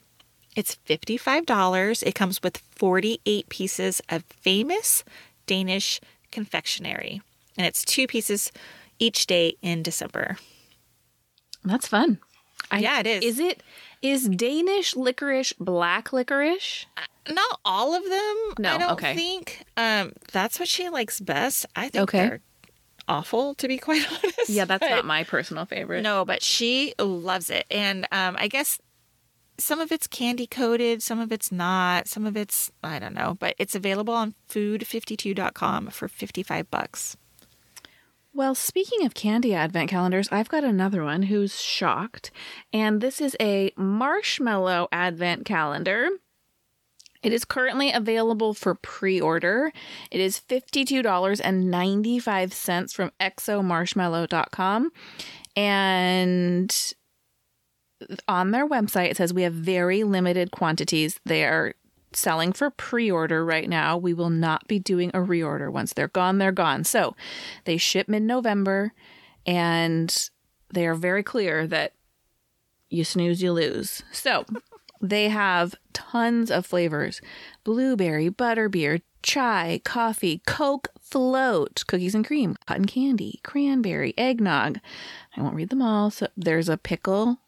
It's $55. It comes with 48 pieces of famous Danish confectionery, and it's two pieces each day in December. That's fun. I, Yeah, it is. Is it is Danish licorice black licorice? Not all of them. No, I don't okay. think. Um, that's what she likes best. I think Okay. they're awful, to be quite honest. Yeah, that's but- not my personal favorite. No, but she loves it, and um, I guess some of it's candy coated, some of it's not, some of it's I don't know, but it's available on food52.com for 55 bucks. Well, speaking of candy advent calendars, I've got another one who's shocked. And this is a marshmallow advent calendar. It is currently available for pre order. It is $52.95 from xomarshmallow.com. And on their website, it says we have very limited quantities. They are selling for pre order right now. We will not be doing a reorder. Once they're gone, they're gone. So they ship mid November and they are very clear that you snooze, you lose. So they have tons of flavors blueberry, butterbeer, chai, coffee, Coke, float, cookies and cream, cotton candy, cranberry, eggnog. I won't read them all. So there's a pickle,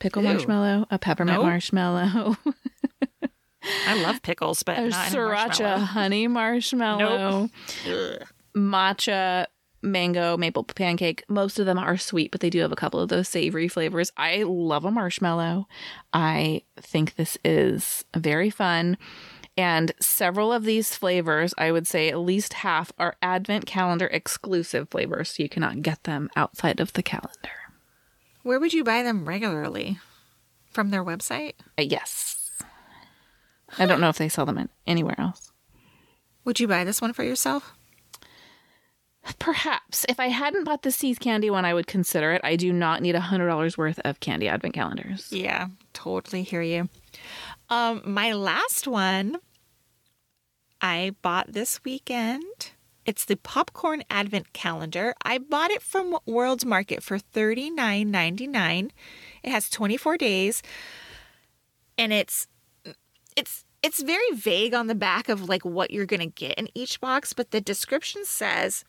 pickle Ew. marshmallow, a peppermint Nope. marshmallow, I love pickles, but a not in a sriracha honey marshmallow, Ugh. matcha, mango, maple pancake. Most of them are sweet, but they do have a couple of those savory flavors. I love a marshmallow. I think this is very fun. And several of these flavors, I would say at least half, are advent calendar exclusive flavors, so you cannot get them outside of the calendar. Where would you buy them regularly? From their website? Uh, yes. I don't know if they sell them anywhere else. Would you buy this one for yourself? Perhaps. If I hadn't bought the See's candy one, I would consider it. I do not need a $100 worth of candy advent calendars. Yeah, totally hear you. Um, my last one I bought this weekend. It's the popcorn advent calendar. I bought it from World's Market for $39.99. It has 24 days and it's it's it's very vague on the back of like what you're going to get in each box, but the description says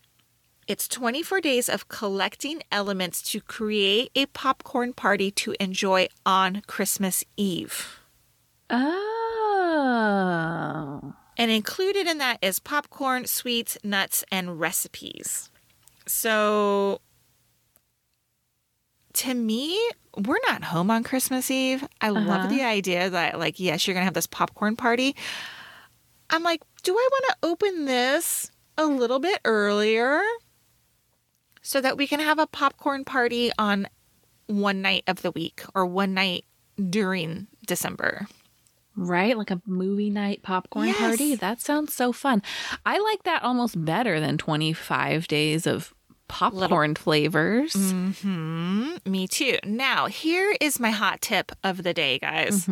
it's 24 days of collecting elements to create a popcorn party to enjoy on Christmas Eve. Oh. And included in that is popcorn, sweets, nuts, and recipes. So to me, we're not home on Christmas Eve. I Uh-huh. love the idea that, like, yes, you're going to have this popcorn party. I'm like, do I want to open this a little bit earlier so that we can have a popcorn party on one night of the week or one night during December. Right? Like a movie night popcorn Yes. party. That sounds so fun. I like that almost better than 25 days of popcorn flavors. hmm Me too. Now, here is my hot tip of the day, guys.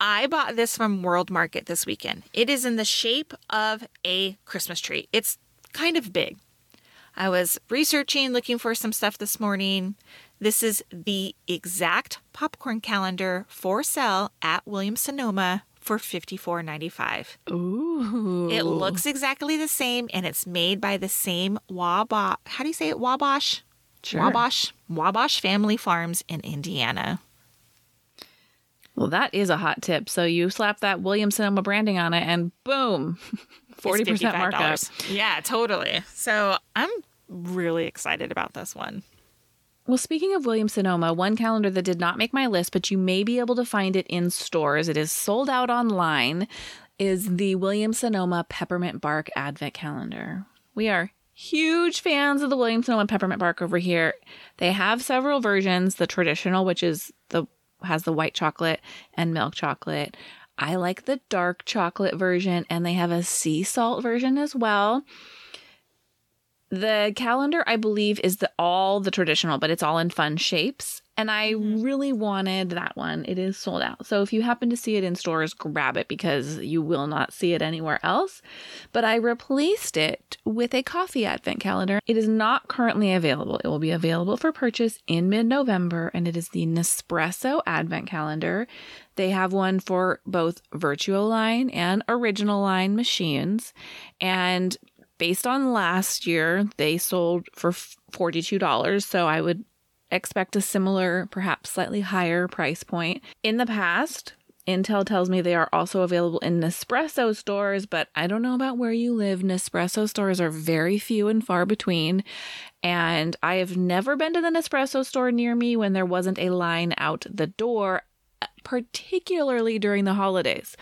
I bought this from World Market this weekend. It is in the shape of a Christmas tree. It's kind of big. I was researching, looking for some stuff this morning. This is the exact popcorn calendar for sale at Williams Sonoma for $54.95. Ooh. It looks exactly the same and it's made by the same Wabash. How do you say it? Wabash? Sure. Wabash. Wabash Family Farms in Indiana. Well, that is a hot tip. So you slap that Williams Sonoma branding on it and boom, 40% It's markup. $55. Yeah, totally. So I'm really excited about this one. Well, speaking of Williams Sonoma, one calendar that did not make my list, but you may be able to find it in stores, it is sold out online, is the Williams Sonoma Peppermint Bark Advent Calendar. We are huge fans of the Williams Sonoma Peppermint Bark over here. They have several versions, the traditional, which is the has the white chocolate and milk chocolate. I like the dark chocolate version, and they have a sea salt version as well. The calendar, I believe, is the all the traditional, but it's all in fun shapes. And I mm-hmm. really wanted that one. It is sold out. So if you happen to see it in stores, grab it because you will not see it anywhere else. But I replaced it with a coffee advent calendar. It is not currently available. It will be available for purchase in mid November, and it is the Nespresso advent calendar. They have one for both Virtuo line and original line machines. And based on last year, they sold for $42. So I would expect a similar, perhaps slightly higher price point. In the past, Intel tells me they are also available in Nespresso stores, but I don't know about where you live. Nespresso stores are very few and far between. And I have never been to the Nespresso store near me when there wasn't a line out the door, particularly during the holidays.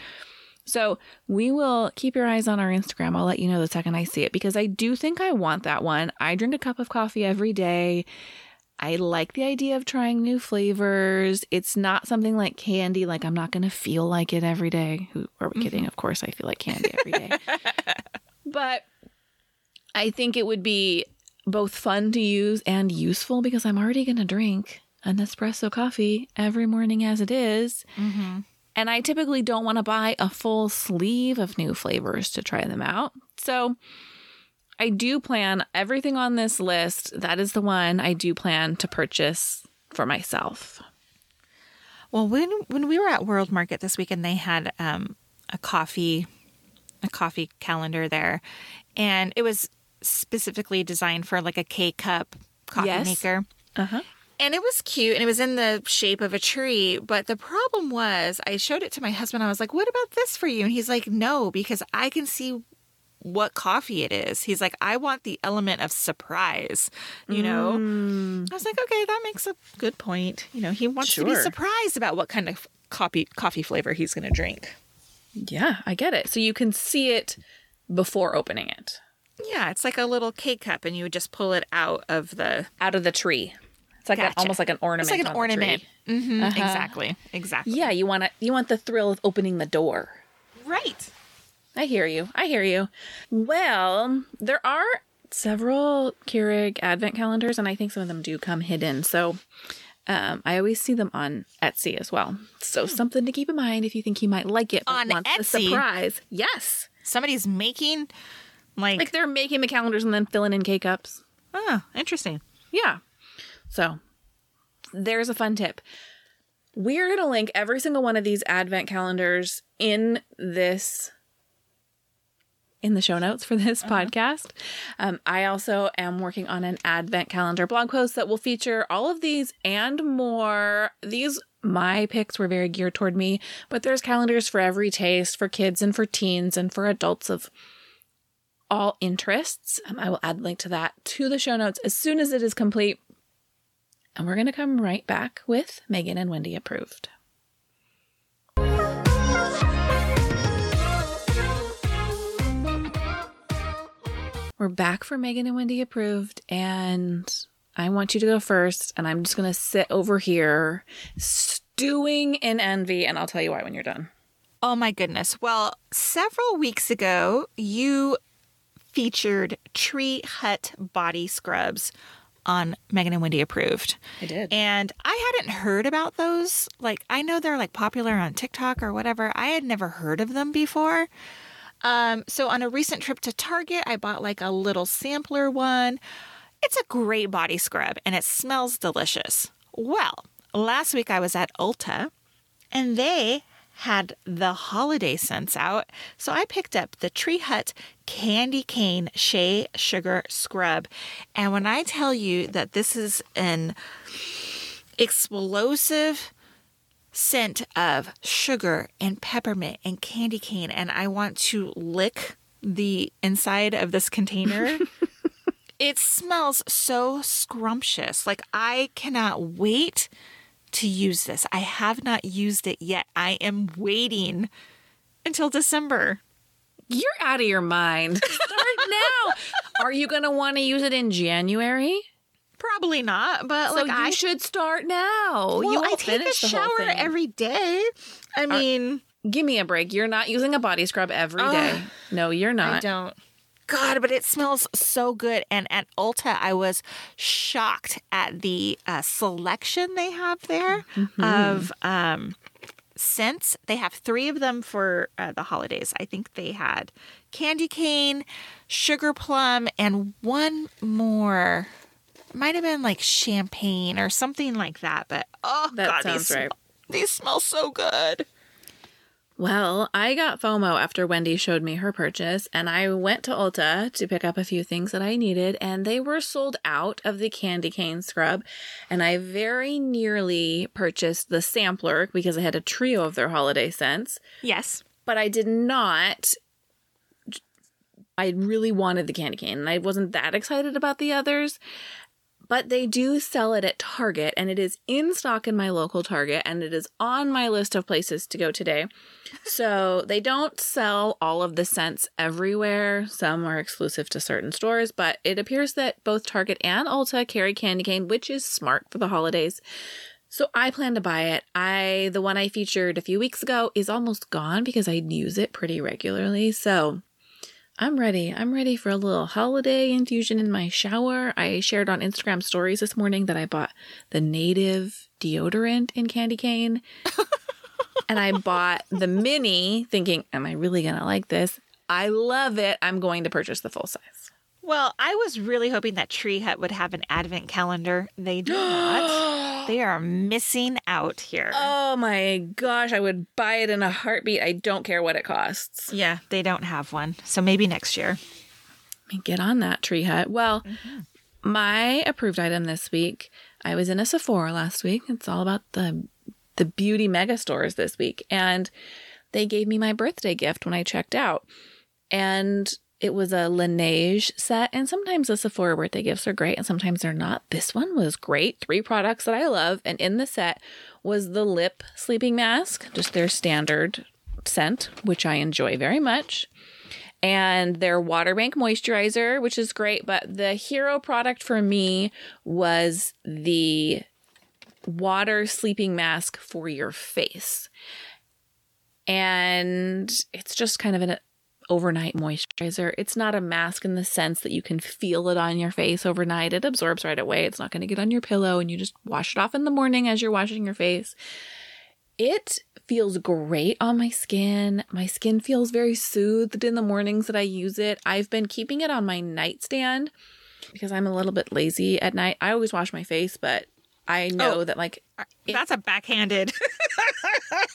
So we will keep your eyes on our Instagram. I'll let you know the second I see it because I do think I want that one. I drink a cup of coffee every day. I like the idea of trying new flavors. It's not something like candy, like I'm not going to feel like it every day. Who are we kidding? Mm-hmm. Of course, I feel like candy every day. but I think it would be both fun to use and useful because I'm already going to drink an espresso coffee every morning as it is. And I typically don't want to buy a full sleeve of new flavors to try them out. So I do plan everything on this list. That is the one I do plan to purchase for myself. Well, when when we were at World Market this weekend, they had um, a coffee a coffee calendar there, and it was specifically designed for like a K cup coffee Yes. maker. Uh huh. And it was cute and it was in the shape of a tree. But the problem was, I showed it to my husband. I was like, what about this for you? And he's like, no, because I can see what coffee it is. He's like, I want the element of surprise, you know? Mm. I was like, okay, that makes a good point. You know, he wants to be surprised about what kind of coffee coffee flavor he's going to drink. Yeah, I get it. So you can see it before opening it Yeah, it's like a little K cup, and you would just pull it out of the. out of the tree. It's like a- almost like an ornament. It's like an ornament. tree. hmm Uh-huh. Exactly. Exactly. Yeah, you want to you want the thrill of opening the door. Right. I hear you. I hear you. Well, there are several Keurig advent calendars, and I think some of them do come hidden. So um, I always see them on Etsy as well. So something to keep in mind if you think you might like it. On want the Etsy? surprise. Yes. Somebody's making, like, Like they're making the calendars and then filling in K cups. oh, interesting. Yeah. So there's a fun tip. We're going to link every single one of these advent calendars in this in the show notes for this podcast. Um, I also am working on an advent calendar blog post that will feature all of these and more. These my picks were very geared toward me, but there's calendars for every taste, for kids and for teens and for adults of all interests. Um, I will add a link to that to the show notes as soon as it is complete. And we're going to come right back with Megan and Wendy approved. We're back for Megan and Wendy approved, and I want you to go first, and I'm just going to sit over here stewing in envy, and I'll tell you why when you're done. Oh my goodness. Well, several weeks ago, you featured Tree Hut body scrubs on Megan and Wendy approved. I did. And I hadn't heard about those. Like, I know they're like popular on TikTok or whatever. I had never heard of them before. Um, so on a recent trip to Target, I bought like a little sampler one. It's a great body scrub and it smells delicious. Well, last week I was at Ulta and they had the holiday scents out. So I picked up the Tree Hut Candy Cane Shea Sugar Scrub. And when I tell you that this is an explosive scent of sugar and peppermint and candy cane, and I want to lick the inside of this container. it smells so scrumptious. Like, I cannot wait to use this. I have not used it yet. I am waiting until December. You're out of your mind. Start now. Are you going to want to use it in January? Probably not, but So like you I should start now. well, you I take a finish the whole shower every day. I mean, Give me a break. You're not using a body scrub every day. Ugh. No, you're not. I don't. God, but it smells so good. And at Ulta, I was shocked at the uh, selection they have there of um, scents. They have three of them for uh, the holidays. I think they had candy cane, sugar plum, and one more. Might have been like champagne or something like that. But oh, That God, sounds these, right. these smell so good. Well, I got FOMO after Wendy showed me her purchase, and I went to Ulta to pick up a few things that I needed, and they were sold out of the candy cane scrub. And I very nearly purchased the sampler because I had a trio of their holiday scents, Yes. but I did not. I really wanted the candy cane, and I wasn't that excited about the others. But they do sell it at Target, and it is in stock in my local Target, and it is on my list of places to go today. So they don't sell all of the scents everywhere. Some are exclusive to certain stores, but it appears that both Target and Ulta carry candy cane, which is smart for the holidays. So I plan to buy it. I the one I featured a few weeks ago is almost gone because I use it pretty regularly. So I'm ready. I'm ready for a little holiday infusion in my shower. I shared on Instagram stories this morning that I bought the native deodorant in candy cane. and I bought the mini thinking, am I really going to like this? I love it. I'm going to purchase the full size. Well, I was really hoping that Tree Hut would have an advent calendar. They do not. They are missing out here. Oh my gosh, I would buy it in a heartbeat. I don't care what it costs. yeah, they don't have one. So maybe next year. I mean, Get on that tree hut. Well, mm-hmm. my approved item this week, I was in a Sephora last week. It's all about the the beauty mega stores this week. And they gave me my birthday gift when I checked out. And it was a Laneige set. And sometimes the Sephora birthday gifts are great and sometimes they're not. This one was great. Three products that I love. And in the set was the lip sleeping mask, just their standard scent, which I enjoy very much and their water bank moisturizer, which is great. But the hero product for me was the water sleeping mask for your face. And it's just kind of an overnight moisturizer. It's not a mask in the sense that you can feel it on your face overnight. It absorbs right away. It's not going to get on your pillow and you just wash it off in the morning as you're washing your face. It feels great on my skin. My skin feels very soothed in the mornings that I use it. I've been keeping it on my nightstand because I'm a little bit lazy at night. I always wash my face, but I oh, know Oh. that like It- That's a backhanded.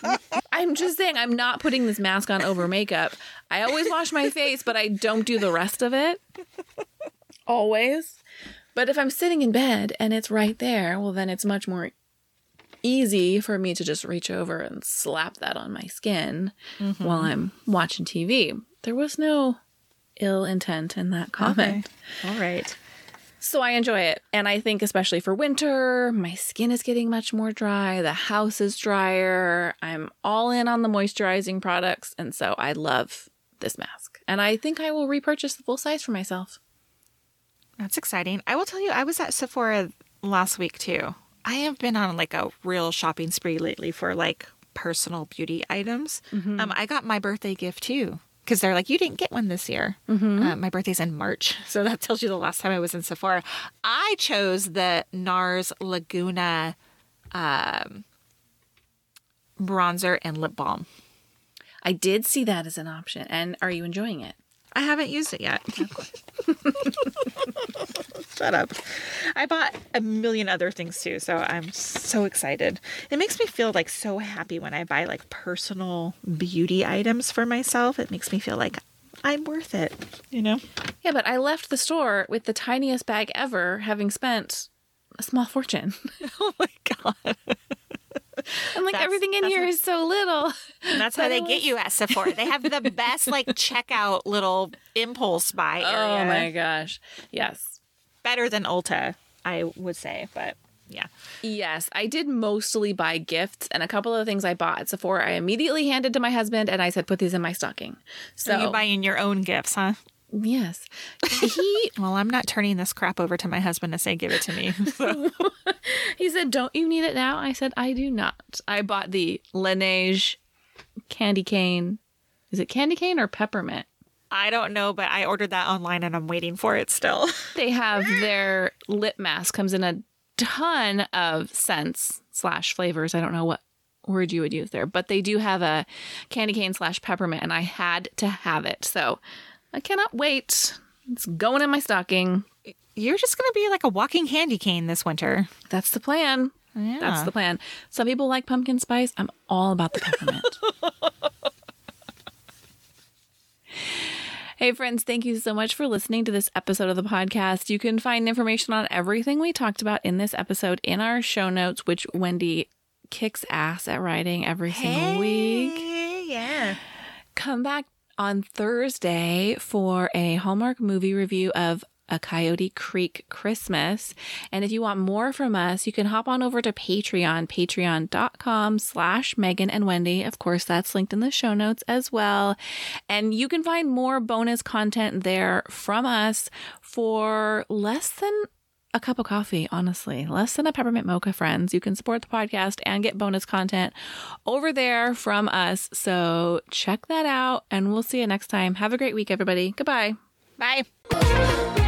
I'm just saying I'm not putting this mask on over makeup. I always wash my face, but I don't do the rest of it. Always. But if I'm sitting in bed and it's right there, well then it's much more easy for me to just reach over and slap that on my skin mm-hmm. while I'm watching TV. There was no ill intent in that comment. All right. So I enjoy it. And I think, especially for winter, my skin is getting much more dry. The house is drier. I'm all in on the moisturizing products. And so I love this mask. And I think I will repurchase the full size for myself. That's exciting. I will tell you, I was at Sephora last week too. I have been on like a real shopping spree lately for like personal beauty items. Um, I got my birthday gift too because they're like, you didn't get one this year. Uh, my birthday's in March. So that tells you the last time I was in Sephora. I chose the NARS Laguna um, bronzer and lip balm. I did see that as an option. And are you enjoying it? I haven't used it yet. Shut up. I bought a million other things too, so I'm so excited. It makes me feel like so happy when I buy like personal beauty items for myself. It makes me feel like I'm worth it, you know? Yeah, but I left the store with the tiniest bag ever, having spent a small fortune. Oh my god. I'm like, That's- everything in here what- is so little. That's how they get you at Sephora. They have the best like checkout little impulse buy oh area. Oh my gosh. Yes. Better than Ulta, I would say, but yeah. Yes, I did mostly buy gifts, and a couple of things I bought at Sephora I immediately handed to my husband, and I said, "Put these in my stocking." So Are you buying your own gifts, huh? Yes, he Well, I'm not turning this crap over to my husband to say give it to me. So. he said, "Don't you need it now?" I said, "I do not." I bought the Laneige candy cane. Is it candy cane or peppermint? I don't know, but I ordered that online and I'm waiting for it still. They have their lip mask comes in a ton of scents slash flavors. I don't know what word you would use there, but they do have a candy cane slash peppermint, and I had to have it. So I cannot wait. It's going in my stocking. You're just going to be like a walking candy cane this winter. That's the plan. Yeah. That's the plan. Some people like pumpkin spice. I'm all about the peppermint. Hey, friends, thank you so much for listening to this episode of the podcast. You can find information on everything we talked about in this episode in our show notes, which Wendy kicks ass at writing every single week. Yeah. Come back on Thursday for a Hallmark movie review of A Coyote Creek Christmas. And if you want more from us, you can hop on over to Patreon, patreon.com slash Megan and Wendy. Of course, that's linked in the show notes as well. And you can find more bonus content there from us for less than a cup of coffee, honestly. Less than a peppermint mocha, friends. You can support the podcast and get bonus content over there from us. So check that out, and we'll see you next time. Have a great week, everybody. Goodbye. Bye.